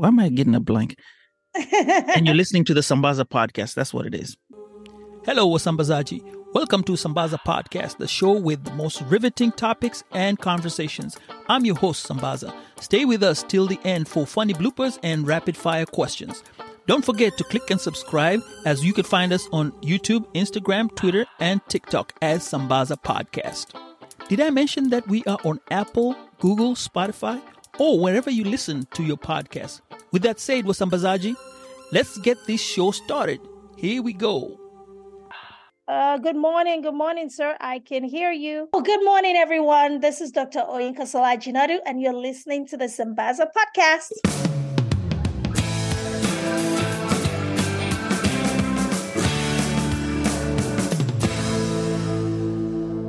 Why am I getting a blank? and you're listening to the Sambaza podcast. That's what it is. Hello, Wasambazaji. Welcome to Sambaza Podcast, the show with the most riveting topics and conversations. I'm your host, Sambaza. Stay with us till the end for funny bloopers and rapid fire questions. Don't forget to click and subscribe as you can find us on YouTube, Instagram, Twitter, and TikTok as Sambaza Podcast. Did I mention that we are on Apple, Google, Spotify, or wherever you listen to your podcast? With that said, Wasambazaji, let's get this show started. Here we go. Uh, good morning, good morning, sir. I can hear you. Oh, good morning, everyone. This is Dr. Oyinkansola Jinadu, and you're listening to the Sambaza podcast.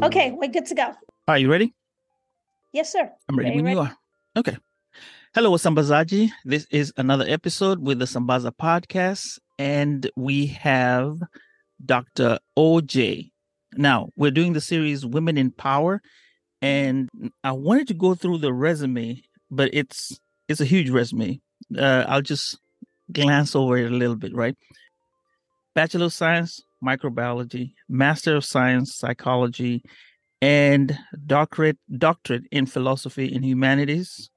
Okay, we're good to go. Are you ready? Yes, sir. I'm ready when ready. you are. Okay. Hello, Wasambazaji. This is another episode with the Sambaza podcast, and we have Dr. OJ. Now, we're doing the series Women in Power, and I wanted to go through the resume, but it's it's a huge resume. Uh, I'll just glance over it a little bit, right? Bachelor of Science, microbiology, Master of Science, psychology, and doctorate doctorate in philosophy and humanities.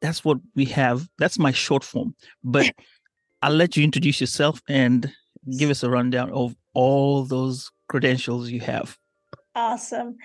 That's what we have. That's my short form. But I'll let you introduce yourself and give us a rundown of all those credentials you have. Awesome.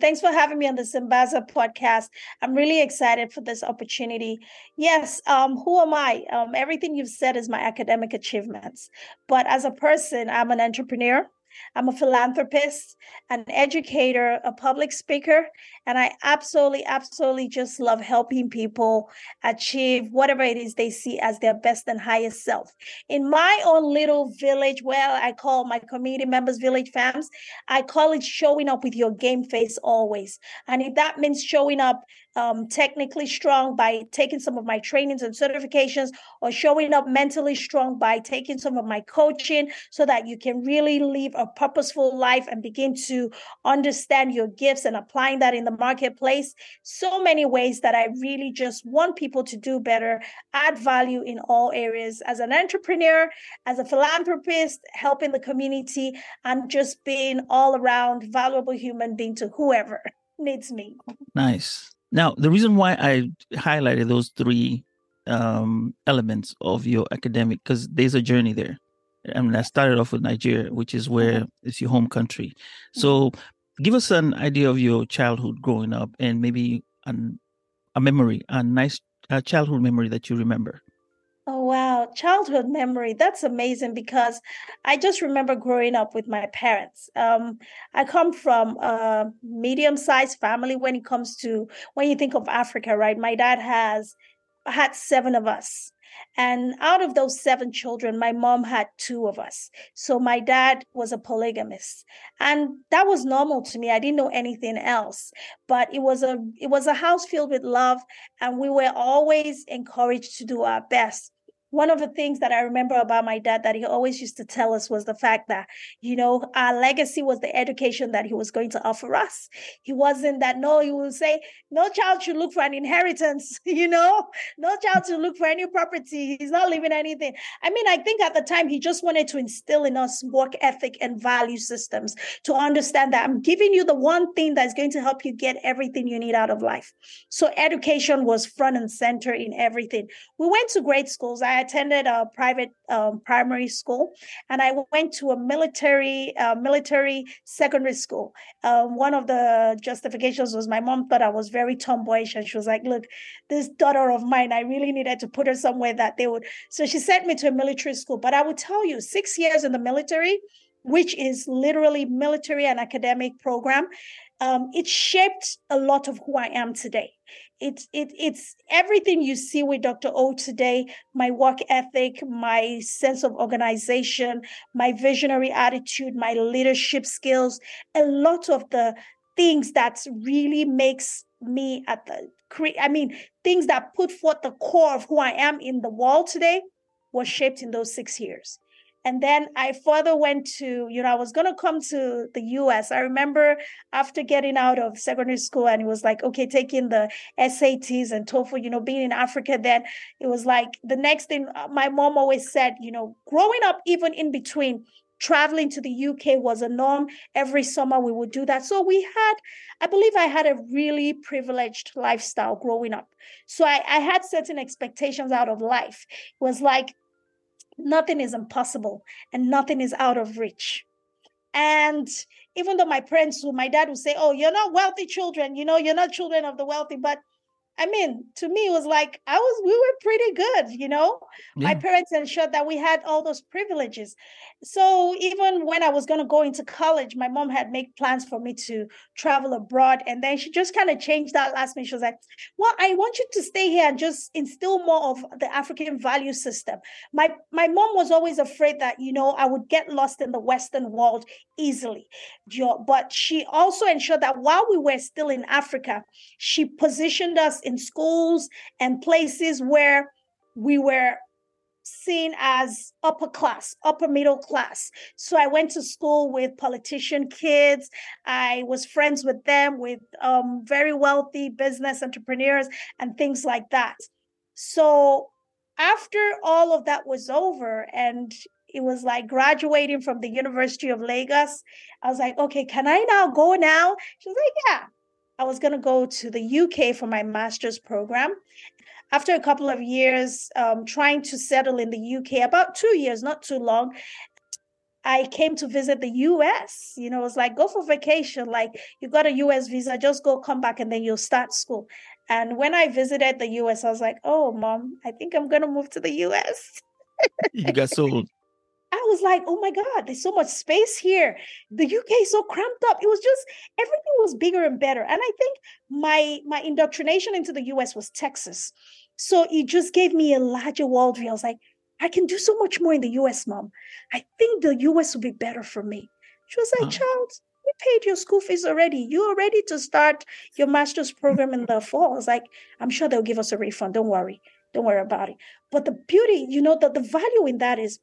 Thanks for having me on the Sambaza podcast. I'm really excited for this opportunity. Yes, um, who am I? Um, everything you've said is my academic achievements. But as a person, I'm an entrepreneur. I'm a philanthropist, an educator, a public speaker, and I absolutely, absolutely just love helping people achieve whatever it is they see as their best and highest self. In my own little village, well, I call my community members village fams, I call it showing up with your game face always. And if that means showing up um, technically strong by taking some of my trainings and certifications, or showing up mentally strong by taking some of my coaching so that you can really live a purposeful life and begin to understand your gifts and applying that in the marketplace. So many ways that I really just want people to do better, add value in all areas as an entrepreneur, as a philanthropist, helping the community, and just being all around valuable human being to whoever needs me. Nice. Now, the reason why I highlighted those three um, elements of your academic, because there's a journey there. I mean, I started off with Nigeria, which is where mm-hmm. it's your home country. So, mm-hmm. Give us an idea of your childhood growing up, and maybe an, a memory, a nice a childhood memory that you remember. Oh, wow. Childhood memory. That's amazing because I just remember growing up with my parents. Um, I come from a medium sized family when it comes to, when you think of Africa, right? My dad has had seven of us. And out of those seven children, my mom had two of us. So my dad was a polygamist. And that was normal to me. I didn't know anything else. But it was a it was a house filled with love. And we were always encouraged to do our best one of the things that I remember about my dad that he always used to tell us was the fact that, you know, our legacy was the education that he was going to offer us. He wasn't that, no, he would say, no child should look for an inheritance, you know, no child should look for any property. He's not leaving anything. I mean, I think at the time he just wanted to instill in us work ethic and value systems to understand that I'm giving you the one thing that's going to help you get everything you need out of life. So education was front and center in everything. We went to great schools. I attended a private um, primary school, and I went to a military uh, military secondary school. Um, one of the justifications was my mom thought I was very tomboyish, and she was like, "Look, this daughter of mine, I really needed to put her somewhere that they would." So she sent me to a military school. But I will tell you, six years in the military, which is literally military and academic program, um, it shaped a lot of who I am today it's it, it's everything you see with Dr. O today, my work ethic, my sense of organization, my visionary attitude, my leadership skills, a lot of the things that really makes me at the I mean, things that put forth the core of who I am in the world today was shaped in those six years. And then I further went to, you know, I was going to come to the US. I remember after getting out of secondary school and it was like, okay, taking the SATs and TOEFL, you know, being in Africa, then it was like the next thing uh, my mom always said, you know, growing up, even in between, traveling to the UK was a norm. Every summer we would do that. So we had, I believe I had a really privileged lifestyle growing up. So I, I had certain expectations out of life. It was like nothing is impossible and nothing is out of reach. And even though my parents, my dad would say, Oh, you're not wealthy children, you know, you're not children of the wealthy, but I mean, to me, it was like I was, we were pretty good, you know. Yeah. My parents ensured that we had all those privileges. So even when I was going to go into college, my mom had made plans for me to travel abroad, and then she just kind of changed that last minute. She was like, "Well, I want you to stay here and just instill more of the African value system." My my mom was always afraid that you know I would get lost in the Western world easily, but she also ensured that while we were still in Africa, she positioned us in schools and places where we were seen as upper class, upper middle class. So I went to school with politician kids. I was friends with them, with um, very wealthy business entrepreneurs and things like that. So after all of that was over and it was like graduating from the University of Lagos, I was like, okay, can I now go now? She's like, yeah. I was going to go to the UK for my master's program. After a couple of years um, trying to settle in the UK, about two years, not too long, I came to visit the US. You know, it was like, go for vacation. Like, you got a US visa, just go, come back, and then you'll start school. And when I visited the US, I was like, oh, mom, I think I'm going to move to the US. you got sold. I was like, oh my God, there's so much space here. The UK is so cramped up. It was just everything was bigger and better. And I think my my indoctrination into the US was Texas. So it just gave me a larger worldview. I was like, I can do so much more in the US, mom. I think the US will be better for me. She was like, child, we paid your school fees already. You're ready to start your master's program in the fall. I was like, I'm sure they'll give us a refund. Don't worry. Don't worry about it. But the beauty, you know, that the value in that is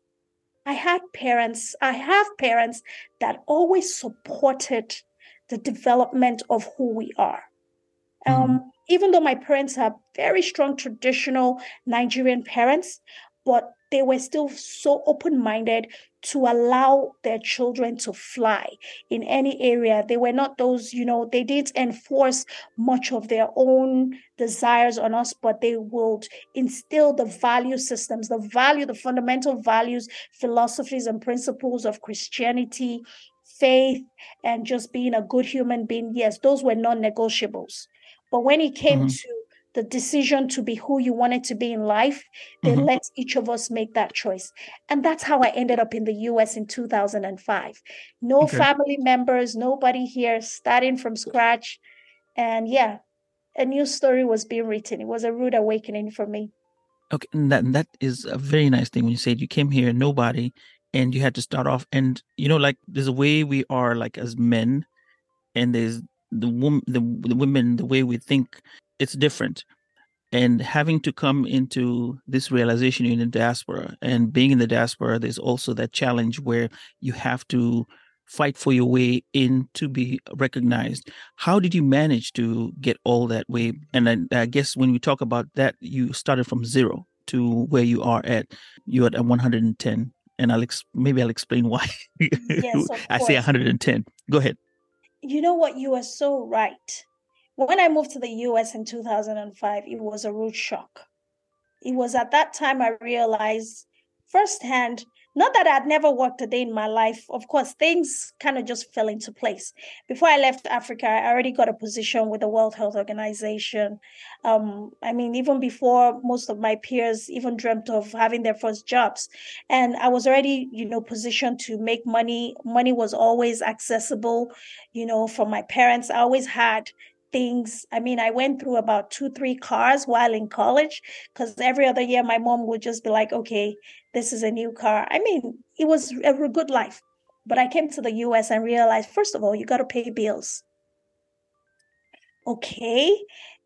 I had parents, I have parents that always supported the development of who we are. Mm-hmm. Um, even though my parents are very strong traditional Nigerian parents, but they were still so open minded to allow their children to fly in any area. They were not those, you know, they didn't enforce much of their own desires on us, but they would instill the value systems, the value, the fundamental values, philosophies, and principles of Christianity, faith, and just being a good human being. Yes, those were non negotiables. But when it came mm-hmm. to the decision to be who you wanted to be in life, they mm-hmm. let each of us make that choice. And that's how I ended up in the US in 2005. No okay. family members, nobody here, starting from scratch. And yeah, a new story was being written. It was a rude awakening for me. Okay, and that that is a very nice thing when you said you came here, nobody, and you had to start off. And you know, like there's a way we are like as men, and there's the woman, the, the women, the way we think it's different. And having to come into this realization in the diaspora and being in the diaspora there's also that challenge where you have to fight for your way in to be recognized. How did you manage to get all that way? And I, I guess when we talk about that you started from zero to where you are at. You're at 110 and i'll ex- maybe i'll explain why. Yes, i say 110 go ahead. You know what? You are so right when I moved to the US in 2005, it was a rude shock. It was at that time I realized firsthand, not that I'd never worked a day in my life. Of course, things kind of just fell into place. Before I left Africa, I already got a position with the World Health Organization. Um, I mean, even before most of my peers even dreamt of having their first jobs. And I was already, you know, positioned to make money. Money was always accessible, you know, from my parents. I always had things. I mean, I went through about two, three cars while in college because every other year my mom would just be like, okay, this is a new car. I mean, it was a good life. But I came to the US and realized, first of all, you got to pay bills. Okay.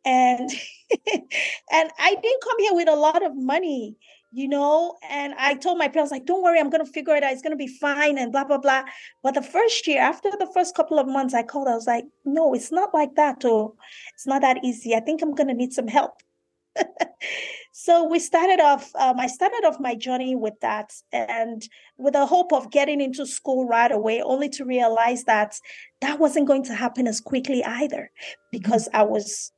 and and I didn't come here with a lot of money, you know. And I told my parents, like, don't worry, I'm gonna figure it out. It's gonna be fine, and blah blah blah. But the first year, after the first couple of months, I called. I was like, no, it's not like that. Or it's not that easy. I think I'm gonna need some help. so we started off um, i started off my journey with that and with the hope of getting into school right away only to realize that that wasn't going to happen as quickly either because i was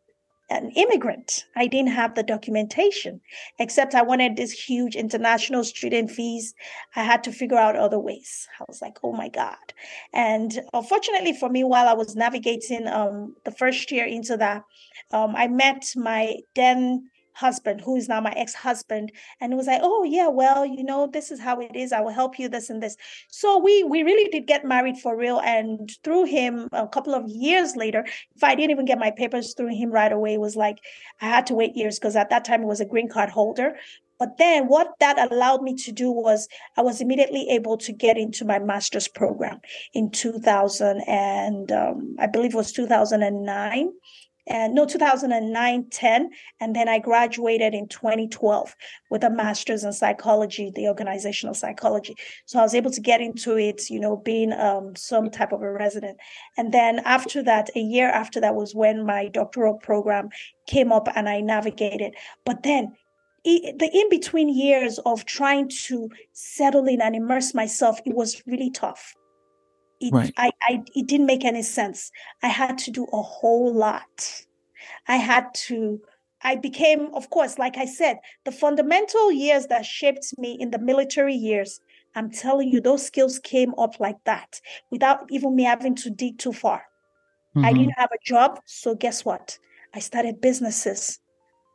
an immigrant. I didn't have the documentation except i wanted this huge international student fees. I had to figure out other ways. I was like oh my god. And unfortunately for me while i was navigating um, the first year into that um, I met my then husband, who is now my ex husband, and it was like, oh yeah, well, you know, this is how it is. I will help you this and this. So we we really did get married for real, and through him, a couple of years later, if I didn't even get my papers through him right away, it was like I had to wait years because at that time it was a green card holder. But then what that allowed me to do was I was immediately able to get into my master's program in 2000 and um, I believe it was 2009 and no 2009 10 and then i graduated in 2012 with a master's in psychology the organizational psychology. So i was able to get into it you know being um, some type of a resident. And then after that a year after that was when my doctoral program came up and i navigated. But then the in between years of trying to settle in and immerse myself it was really tough it, right. I, I, it didn't make any sense. I had to do a whole lot. I had to, I became, of course, like I said, the fundamental years that shaped me in the military years, I'm telling you, those skills came up like that without even me having to dig too far. Mm-hmm. I didn't have a job. So guess what? I started businesses.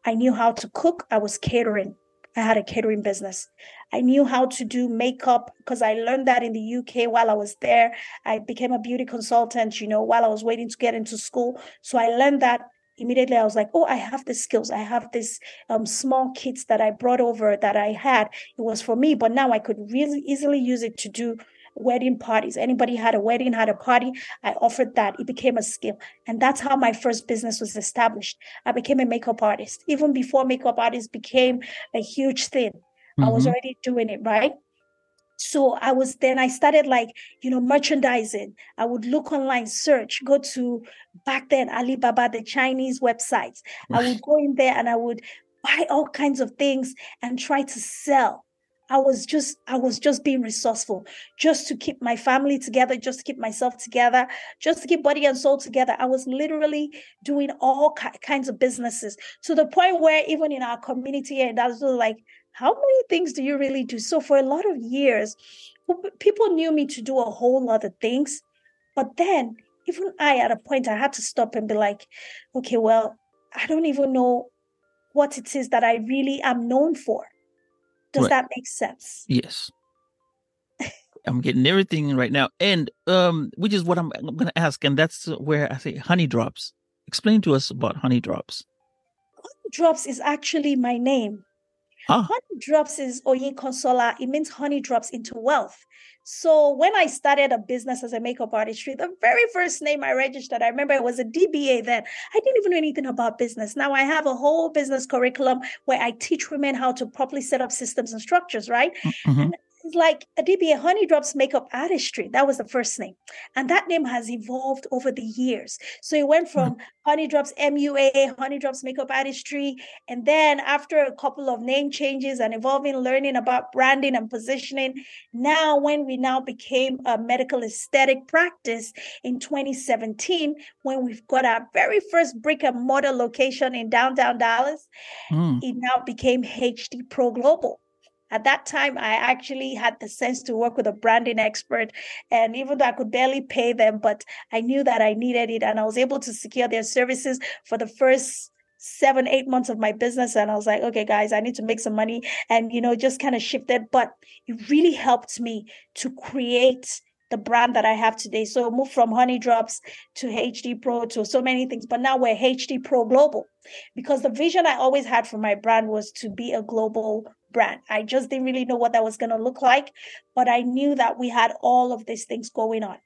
I knew how to cook. I was catering. I had a catering business. I knew how to do makeup because I learned that in the UK while I was there. I became a beauty consultant, you know, while I was waiting to get into school. So I learned that immediately. I was like, oh, I have the skills. I have this um, small kits that I brought over that I had. It was for me, but now I could really easily use it to do wedding parties. Anybody had a wedding, had a party, I offered that. It became a skill. And that's how my first business was established. I became a makeup artist. Even before makeup artists became a huge thing, mm-hmm. I was mm-hmm. already doing it, right? So I was then I started like, you know, merchandising. I would look online, search, go to back then Alibaba, the Chinese websites. I would go in there and I would buy all kinds of things and try to sell I was just I was just being resourceful just to keep my family together, just to keep myself together, just to keep body and soul together. I was literally doing all ki- kinds of businesses to the point where even in our community and that's like how many things do you really do? So for a lot of years, people knew me to do a whole lot of things, but then even I at a point I had to stop and be like, okay, well, I don't even know what it is that I really am known for. Does right. that make sense? Yes. I'm getting everything right now, and um, which is what I'm, I'm going to ask, and that's where I say honey drops. Explain to us about honey drops. Honey drops is actually my name. Ah. Honey drops is Oyinkansola. It means honey drops into wealth. So when I started a business as a makeup artist, the very first name I registered, I remember it was a DBA then. I didn't even know anything about business. Now I have a whole business curriculum where I teach women how to properly set up systems and structures, right? Mm-hmm. And like a DBA Honey Drops Makeup Artistry. That was the first name. And that name has evolved over the years. So it went from mm-hmm. Honey Drops MUA, Honey Drops Makeup Artistry. And then after a couple of name changes and evolving, learning about branding and positioning, now when we now became a medical aesthetic practice in 2017, when we've got our very first brick and mortar location in downtown Dallas, mm. it now became HD Pro Global. At that time, I actually had the sense to work with a branding expert. And even though I could barely pay them, but I knew that I needed it. And I was able to secure their services for the first seven, eight months of my business. And I was like, okay, guys, I need to make some money. And, you know, just kind of shifted. But it really helped me to create the brand that I have today. So move from Honey Drops to HD Pro to so many things, but now we're HD Pro Global because the vision I always had for my brand was to be a global brand. I just didn't really know what that was going to look like, but I knew that we had all of these things going on.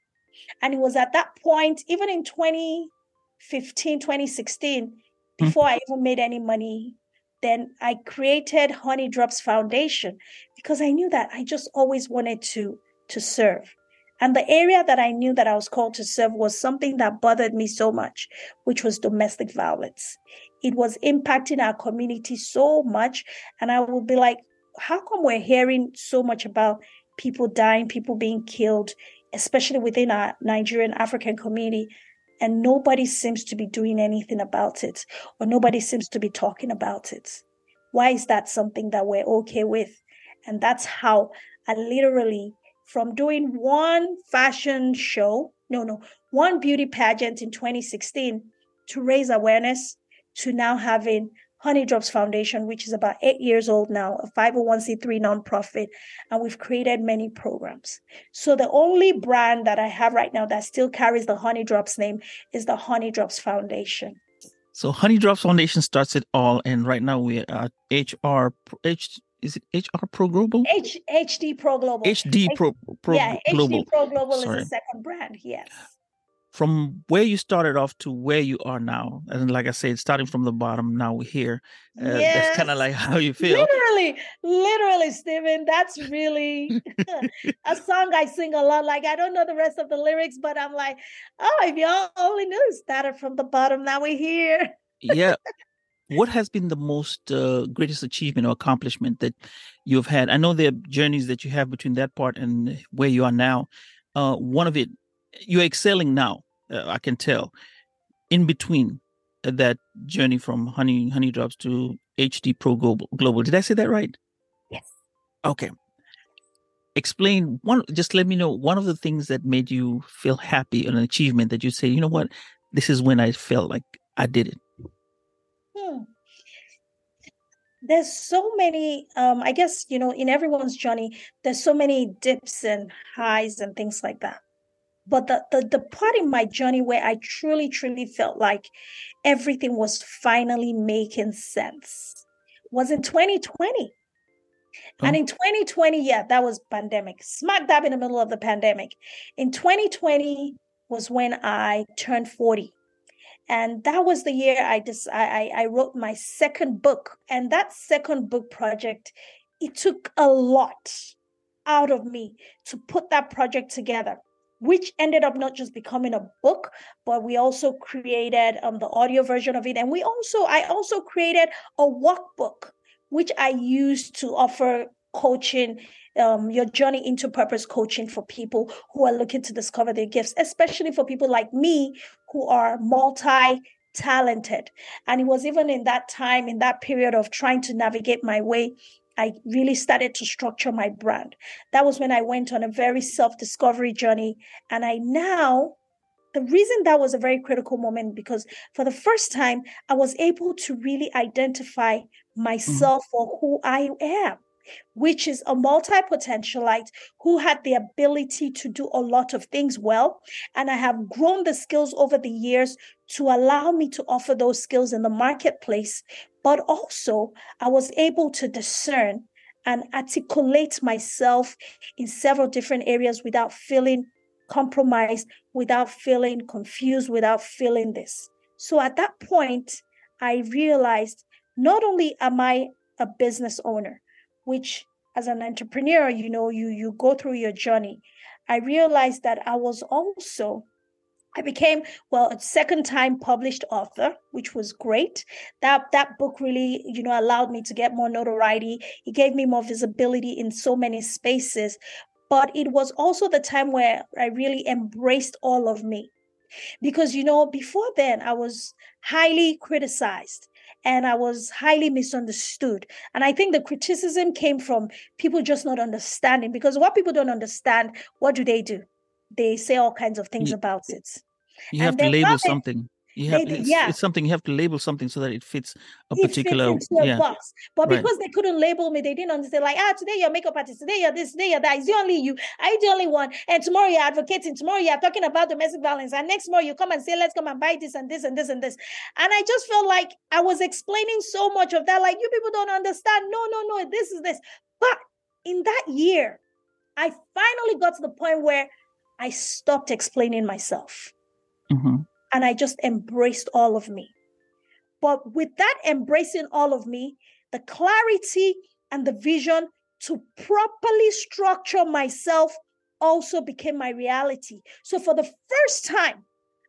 And it was at that point, even in 2015, 2016, hmm. before I even made any money. Then I created Honey Drops Foundation because I knew that I just always wanted to to serve. And the area that I knew that I was called to serve was something that bothered me so much, which was domestic violence. It was impacting our community so much. And I would be like, how come we're hearing so much about people dying, people being killed, especially within our Nigerian African community? And nobody seems to be doing anything about it, or nobody seems to be talking about it. Why is that something that we're okay with? And that's how I literally from doing one fashion show, no, no, one beauty pageant in 2016 to raise awareness to now having Honey Drops Foundation, which is about eight years old now, a 501c3 nonprofit, and we've created many programs. So the only brand that I have right now that still carries the Honey Drops name is the Honey Drops Foundation. So Honey Drops Foundation starts it all, and right now we are HR H is it HR Pro Global? H, HD Pro Global. HD Pro, Pro yeah, Global. HD Pro Global Sorry. is the second brand. Yes. From where you started off to where you are now, and like I said, starting from the bottom, now we're here. Uh, yes. That's kind of like how you feel. Literally, literally, Stephen. That's really a song I sing a lot. Like I don't know the rest of the lyrics, but I'm like, oh, if y'all only knew, started from the bottom, now we're here. yeah, what has been the most uh, greatest achievement or accomplishment that you've had? I know there are journeys that you have between that part and where you are now. Uh, one of it, you're excelling now. Uh, I can tell. In between uh, that journey from Honey Honey Drops to HD Pro Global, Global. Did I say that right? Yes. Okay. Explain one. Just let me know one of the things that made you feel happy, an achievement that you say, you know what, this is when I felt like I did it. Hmm. There's so many, um, I guess, you know, in everyone's journey, there's so many dips and highs and things like that. But the, the, the part in my journey where I truly, truly felt like everything was finally making sense was in 2020. Oh. And in 2020, yeah, that was pandemic, smack dab in the middle of the pandemic. In 2020 was when I turned 40 and that was the year I just I, I wrote my second book, and that second book project, it took a lot out of me to put that project together which ended up not just becoming a book but we also created um, the audio version of it and we also i also created a workbook which i used to offer coaching um, your journey into purpose coaching for people who are looking to discover their gifts, especially for people like me who are multi talented. And it was even in that time, in that period of trying to navigate my way, I really started to structure my brand. That was when I went on a very self discovery journey. And I now, the reason that was a very critical moment because for the first time, I was able to really identify mm-hmm. myself mm-hmm. for who I am which is a multi potentialite who had the ability to do a lot of things well. And I have grown the skills over the years to allow me to offer those skills in the marketplace. But also, I was able to discern and articulate myself in several different areas without feeling compromised, without feeling confused, without feeling this. So at that point, I realized not only am I a business owner, which as an entrepreneur, you know, you you go through your journey. I realized that I was also I became well a second time published author, which was great. That that book really, you know, allowed me to get more notoriety. It gave me more visibility in so many spaces. But it was also the time where I really embraced all of me. Because you know, before then I was highly criticized and I was highly misunderstood. And I think the criticism came from people just not understanding because what people don't understand, what do they do? They say all kinds of things about it. You and have to label something. You have they, it's, yeah. it's something you have to label something so that it fits a it particular fits into yeah. box. But right. because they couldn't label me, they didn't understand. Like, ah, today you're makeup artist, today you're this, today you're that. It's only you. I the only one. And tomorrow you're advocating. Tomorrow you're talking about domestic violence. And next tomorrow you come and say, let's come and buy this and this and this and this. And I just felt like I was explaining so much of that. Like, you people don't understand. No, no, no. This is this. But in that year, I finally got to the point where I stopped explaining myself. Mm-hmm and I just embraced all of me. But with that embracing all of me, the clarity and the vision to properly structure myself also became my reality. So for the first time,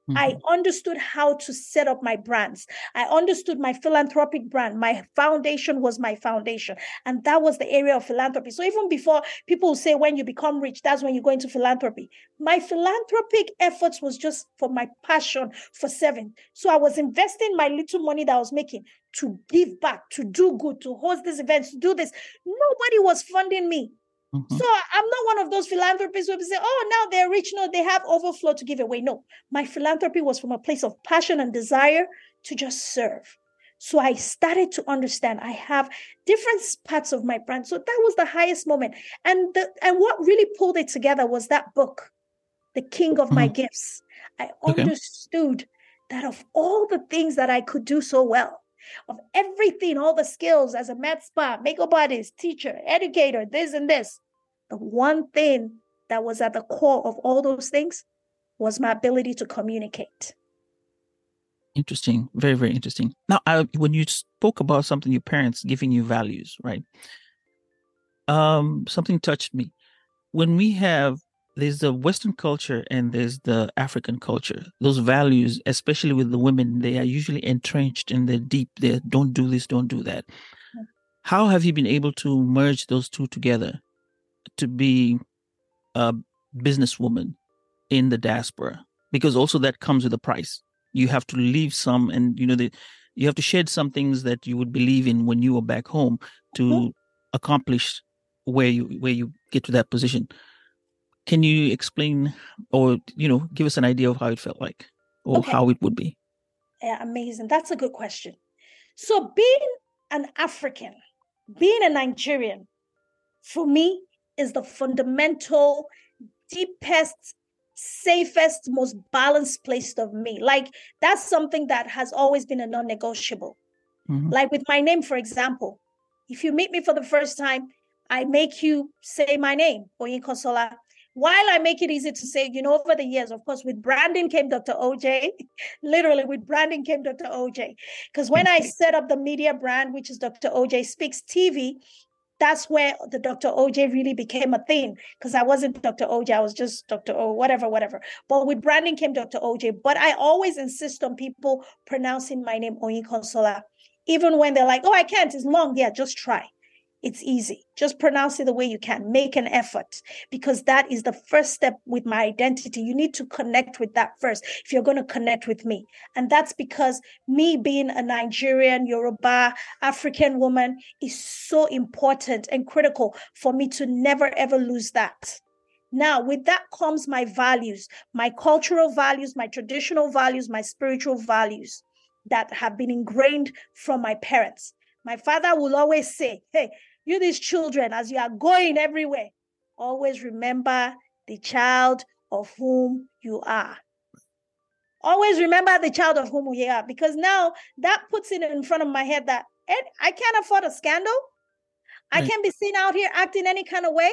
Mm-hmm. I understood how to set up my brands. I understood my philanthropic brand. My foundation was my foundation. And that was the area of philanthropy. So even before people say when you become rich, that's when you go into philanthropy. My philanthropic efforts was just for my passion for serving. So I was investing my little money that I was making to give back, to do good, to host these events, to do this. Nobody was funding me. Mm-hmm. So I'm not one of those philanthropists who say, oh, now they're rich. No, they have overflow to give away. No, my philanthropy was from a place of passion and desire to just serve. So I started to understand I have different parts of my brand. So that was the highest moment. And the and what really pulled it together was that book, The King of mm-hmm. My Gifts. I okay. understood that of all the things that I could do so well, of everything, all the skills as a med spa, makeup artist, teacher, educator, this and this. The one thing that was at the core of all those things was my ability to communicate. Interesting. Very, very interesting. Now, I, when you spoke about something, your parents giving you values, right? Um, something touched me. When we have there's the Western culture and there's the African culture. Those values, especially with the women, they are usually entrenched in the deep. They don't do this, don't do that. How have you been able to merge those two together to be a businesswoman in the diaspora? Because also that comes with a price. You have to leave some, and you know the, you have to shed some things that you would believe in when you were back home to mm-hmm. accomplish where you where you get to that position can you explain or you know give us an idea of how it felt like or okay. how it would be yeah amazing that's a good question so being an african being a nigerian for me is the fundamental deepest safest most balanced place of me like that's something that has always been a non-negotiable mm-hmm. like with my name for example if you meet me for the first time I make you say my name, Oyinkansola while I make it easy to say, you know, over the years, of course, with branding came Dr. OJ. Literally, with branding came Dr. OJ. Because when I set up the media brand, which is Dr. OJ Speaks TV, that's where the Dr. OJ really became a thing. Because I wasn't Dr. OJ, I was just Dr. O, whatever, whatever. But with branding came Dr. OJ. But I always insist on people pronouncing my name Oyinkansola. Even when they're like, oh, I can't, it's long. Yeah, just try. It's easy. Just pronounce it the way you can. Make an effort because that is the first step with my identity. You need to connect with that first if you're going to connect with me. And that's because me being a Nigerian, Yoruba, African woman is so important and critical for me to never ever lose that. Now, with that comes my values, my cultural values, my traditional values, my spiritual values that have been ingrained from my parents. My father will always say, Hey, you, these children, as you are going everywhere, always remember the child of whom you are. Always remember the child of whom you are, because now that puts it in front of my head that I can't afford a scandal. Right. I can't be seen out here acting any kind of way.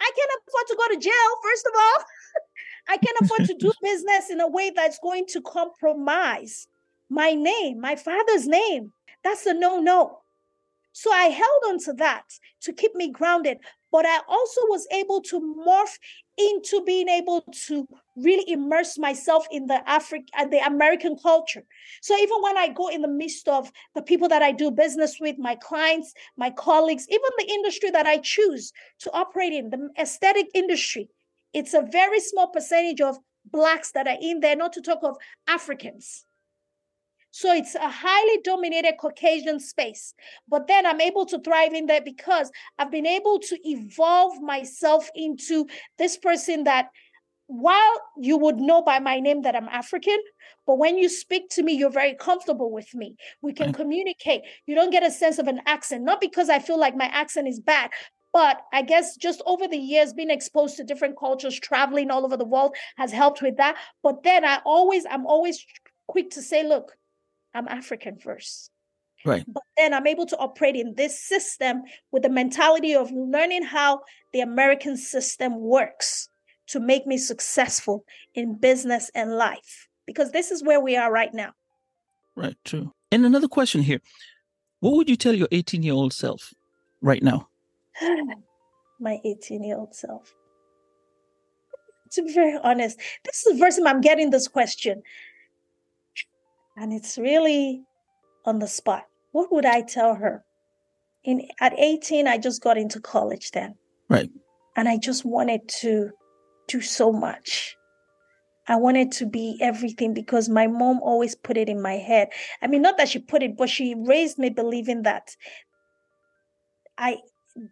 I can't afford to go to jail, first of all. I can't afford to do business in a way that's going to compromise my name, my father's name. That's a no no. So I held on to that to keep me grounded. But I also was able to morph into being able to really immerse myself in the African uh, the American culture. So even when I go in the midst of the people that I do business with, my clients, my colleagues, even the industry that I choose to operate in, the aesthetic industry, it's a very small percentage of blacks that are in there, not to talk of Africans. So it's a highly dominated Caucasian space. But then I'm able to thrive in there because I've been able to evolve myself into this person that while you would know by my name that I'm African, but when you speak to me, you're very comfortable with me. We can mm. communicate. You don't get a sense of an accent, not because I feel like my accent is bad, but I guess just over the years, being exposed to different cultures, traveling all over the world has helped with that. But then I always, I'm always quick to say, look, I'm African first. Right. But then I'm able to operate in this system with the mentality of learning how the American system works to make me successful in business and life. Because this is where we are right now. Right, true. And another question here. What would you tell your 18 year old self right now? My 18 year old self. To be very honest, this is the first time I'm getting this question. And it's really on the spot. What would I tell her? In at 18, I just got into college then. Right. And I just wanted to do so much. I wanted to be everything because my mom always put it in my head. I mean, not that she put it, but she raised me believing that I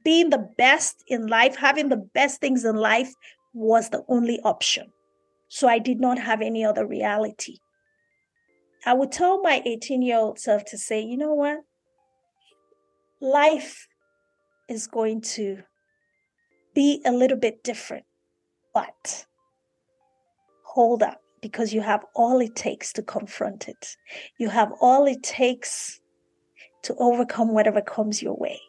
being the best in life, having the best things in life was the only option. So I did not have any other reality. I would tell my 18 year old self to say, you know what? Life is going to be a little bit different, but hold up because you have all it takes to confront it. You have all it takes to overcome whatever comes your way.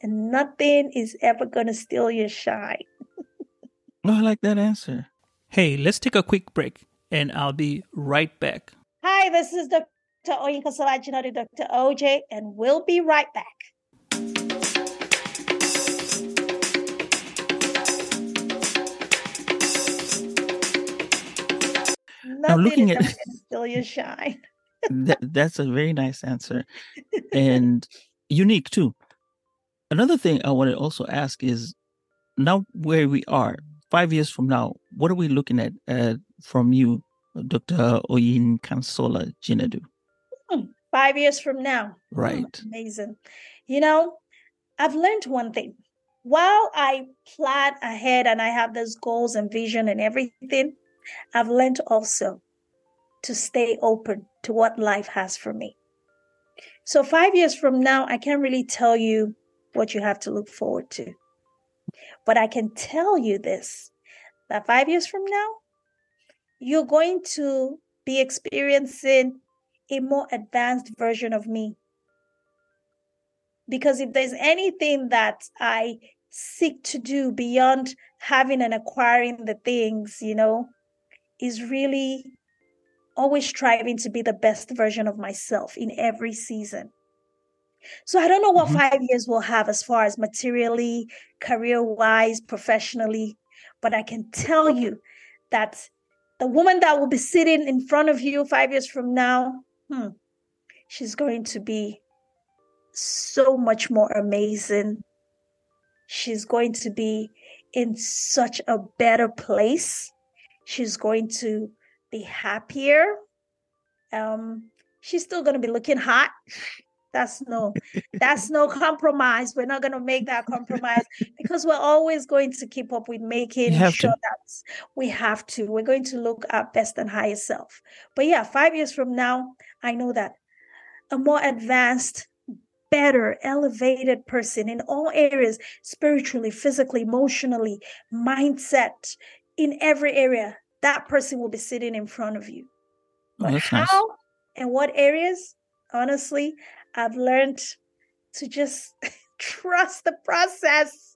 And nothing is ever going to steal your shine. oh, I like that answer. Hey, let's take a quick break and I'll be right back. Hi, this is Dr. Oyinkansola Jinadu, Dr. OJ, and we'll be right back. now, looking at still your shine. that, that's a very nice answer and unique too. Another thing I want to also ask is now where we are, five years from now, what are we looking at uh, from you, Dr. Oyinkansola Jinadu? Hmm, five years from now. Hmm, right. Amazing. You know, I've learned one thing. While I plan ahead and I have those goals and vision and everything, I've learned also to stay open to what life has for me. So, five years from now, I can't really tell you what you have to look forward to. But I can tell you this that five years from now, you're going to be experiencing a more advanced version of me. Because if there's anything that I seek to do beyond having and acquiring the things, you know, is really always striving to be the best version of myself in every season. So I don't know what mm-hmm. five years will have as far as materially, career wise, professionally, but I can tell you that the woman that will be sitting in front of you five years from now, hmm, she's going to be so much more amazing. She's going to be in such a better place. She's going to be happier. Um, she's still going to be looking hot. That's no, that's no compromise. We're not going to make that compromise because we're always going to keep up with making sure to. that we have to. We're going to look at best and highest self. But yeah, five years from now, I know that a more advanced, better, elevated person in all areas spiritually, physically, emotionally, mindset, in every area, that person will be sitting in front of you. Oh, but how nice. and what areas? Honestly, I've learned to just trust the process.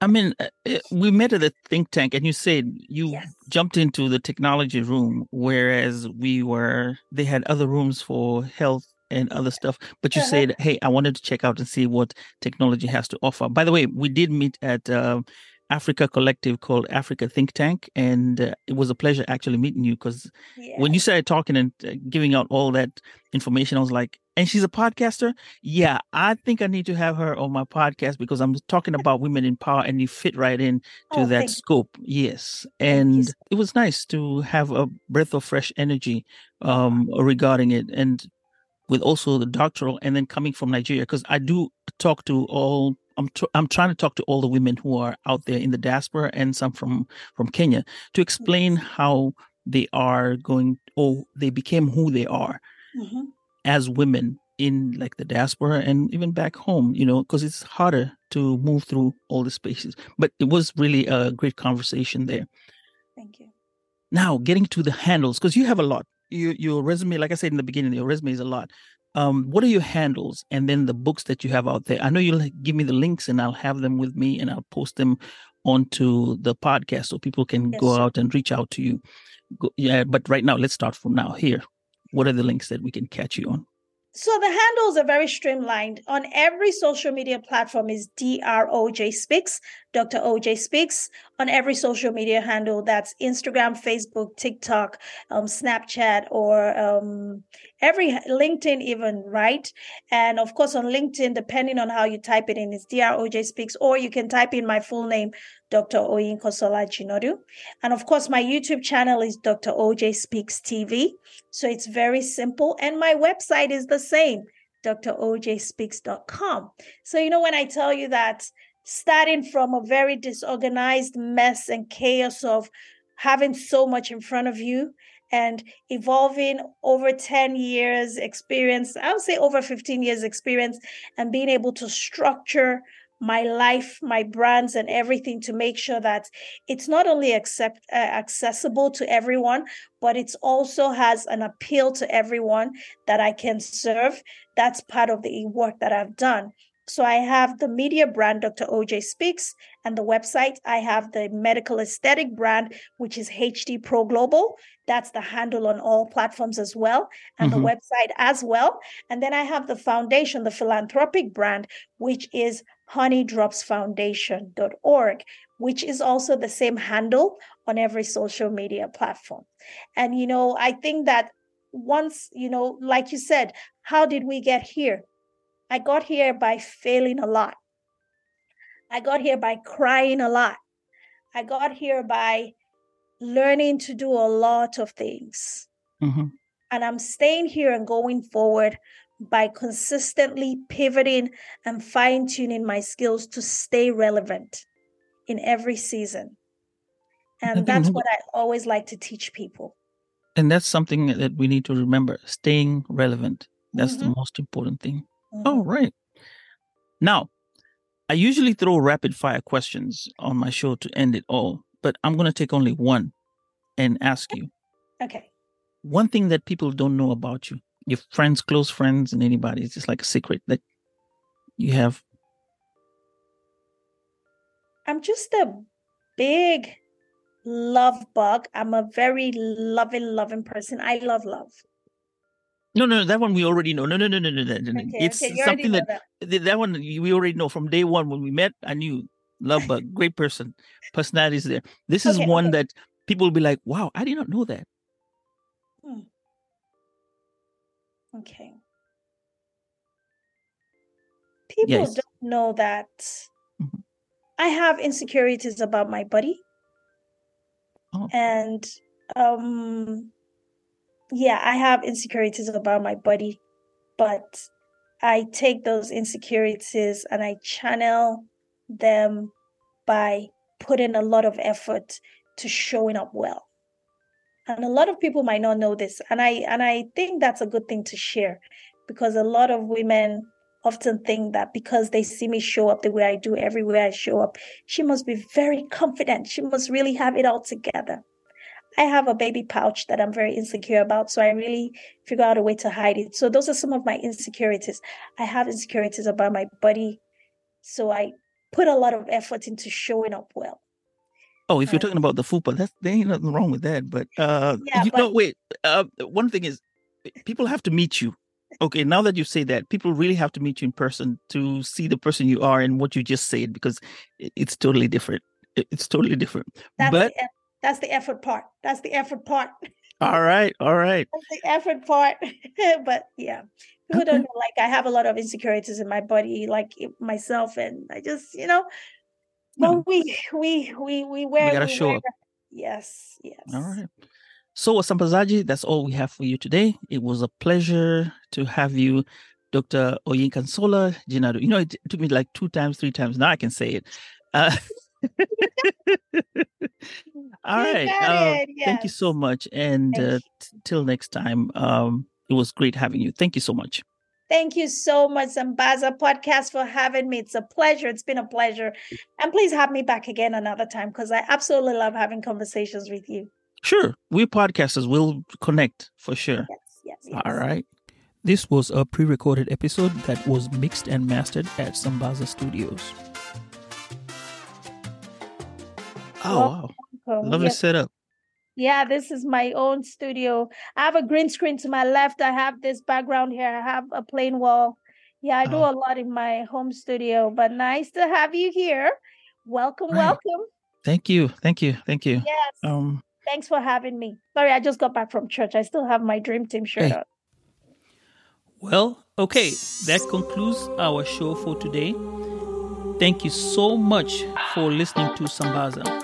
I mean, uh, we met at the think tank, and you said you yes. jumped into the technology room, whereas we were, they had other rooms for health and other stuff. But you uh-huh. said, hey, I wanted to check out and see what technology has to offer. By the way, we did meet at uh, Africa collective called Africa Think Tank, and uh, it was a pleasure actually meeting you because yeah. when you started talking and uh, giving out all that information, I was like, and she's a podcaster. Yeah, I think I need to have her on my podcast because I'm talking about women in power, and you fit right in to oh, that scope. Yes, and it was nice to have a breath of fresh energy um, regarding it, and with also the doctoral, and then coming from Nigeria because I do talk to all I'm I'm trying to talk to all the women who are out there in the diaspora and some from from Kenya to explain how they are going or they became who they are mm-hmm. as women in like the diaspora and even back home you know because it's harder to move through all the spaces. But it was really a great conversation there. Thank you. Now getting to the handles because you have a lot. Your your resume like i said in the beginning your resume is a lot um, what are your handles and then the books that you have out there? I know you'll give me the links and I'll have them with me and I'll post them onto the podcast so people can yes. go out and reach out to you. Go, yeah, but right now, let's start from now here. what are the links that we can catch you on? So the handles are very streamlined. On every social media platform is DROJ Speaks, Dr. OJ Speaks. On every social media handle, that's Instagram, Facebook, TikTok, um, Snapchat, or um, every LinkedIn, even, right? And of course, on LinkedIn, depending on how you type it in, it's DROJ Speaks, or you can type in my full name, Dr. Oyinkansola Jinadu. And of course, my YouTube channel is Dr. OJ Speaks TV. So it's very simple. And my website is the same, drojspeaks.com. So, you know, when I tell you that starting from a very disorganized mess and chaos of having so much in front of you and evolving over 10 years experience i would say over 15 years experience and being able to structure my life, my brands, and everything to make sure that it's not only accept, uh, accessible to everyone, but it also has an appeal to everyone that I can serve. That's part of the work that I've done. So I have the media brand, Dr. OJ Speaks, and the website. I have the medical aesthetic brand, which is HD Pro Global. That's the handle on all platforms as well, and mm-hmm. the website as well. And then I have the foundation, the philanthropic brand, which is honeydropsfoundation.org, which is also the same handle on every social media platform. And, you know, I think that once, you know, like you said, how did we get here? I got here by failing a lot. I got here by crying a lot. I got here by learning to do a lot of things. Mm-hmm. And I'm staying here and going forward by consistently pivoting and fine tuning my skills to stay relevant in every season. And that's what I always like to teach people. And that's something that we need to remember staying relevant. That's mm-hmm. the most important thing. Mm-hmm. Oh, right. Now, I usually throw rapid fire questions on my show to end it all, but I'm going to take only one and ask you. Okay. One thing that people don't know about you your friends, close friends, and anybody. It's just like a secret that you have. I'm just a big love bug. I'm a very loving, loving person. I love love. No, no, that one we already know. No, no, no, no, no, no. Okay, it's okay, something that, that that one we already know from day one when we met. I knew love bug, great person, personality is there. This is okay, one that people will be like, "Wow, I did not know that." Hmm. Okay. People yes. don't know that mm-hmm. I have insecurities about my body. Oh. And um yeah, I have insecurities about my body, but I take those insecurities and I channel them by putting a lot of effort to showing up well. And a lot of people might not know this and i and i think that's a good thing to share because a lot of women often think that because they see me show up the way i do everywhere i show up she must be very confident. She must really have it all together i have a baby pouch that i'm very insecure about so i really figure out a way to hide it so those are some of my insecurities i have insecurities about my body so i put a lot of effort into showing up well Oh, if you're talking about the fupa, that's there ain't nothing wrong with that. But uh yeah, you but... know, wait. Uh one thing is people have to meet you. Okay, now that you say that, people really have to meet you in person to see the person you are and what you just said because it's totally different. It's totally different. That's but that's the effort part. That's the effort part. all right, all right. That's the effort part. but yeah, people okay. don't know. Like I have a lot of insecurities in my body, like myself, and I just, you know, well, we we we we wear. We gotta we show wear, up. Yes, yes. All right. So, Wasambazaji, that's all we have for you today. It was a pleasure to have you, Dr. Oyinkansola Jinadu. You know, it took me like two times, three times. Now I can say it. Uh, all right. Uh, yes. Thank you so much. And uh, t- till next time, um, it was great having you. Thank you so much. Thank you so much, Sambaza Podcast, for having me. It's a pleasure. It's been a pleasure. And please have me back again another time because I absolutely love having conversations with you. Sure. We podcasters will connect for sure. Yes, yes, yes. All right. This was a pre recorded episode that was mixed and mastered at Sambaza Studios. Oh, wow. Lovely yes. setup. Yeah, this is my own studio. I have a green screen to my left. I have this background here. I have a plain wall. Yeah, I do Oh. a lot in my home studio, but nice to have you here. Welcome, Right. welcome. Thank you. Thank you. Thank you. Yes. Um, Thanks for having me. Sorry, I just got back from church. I still have my dream team shirt Hey. on. Well, okay, that concludes our show for today. Thank you so much for listening to Sambaza.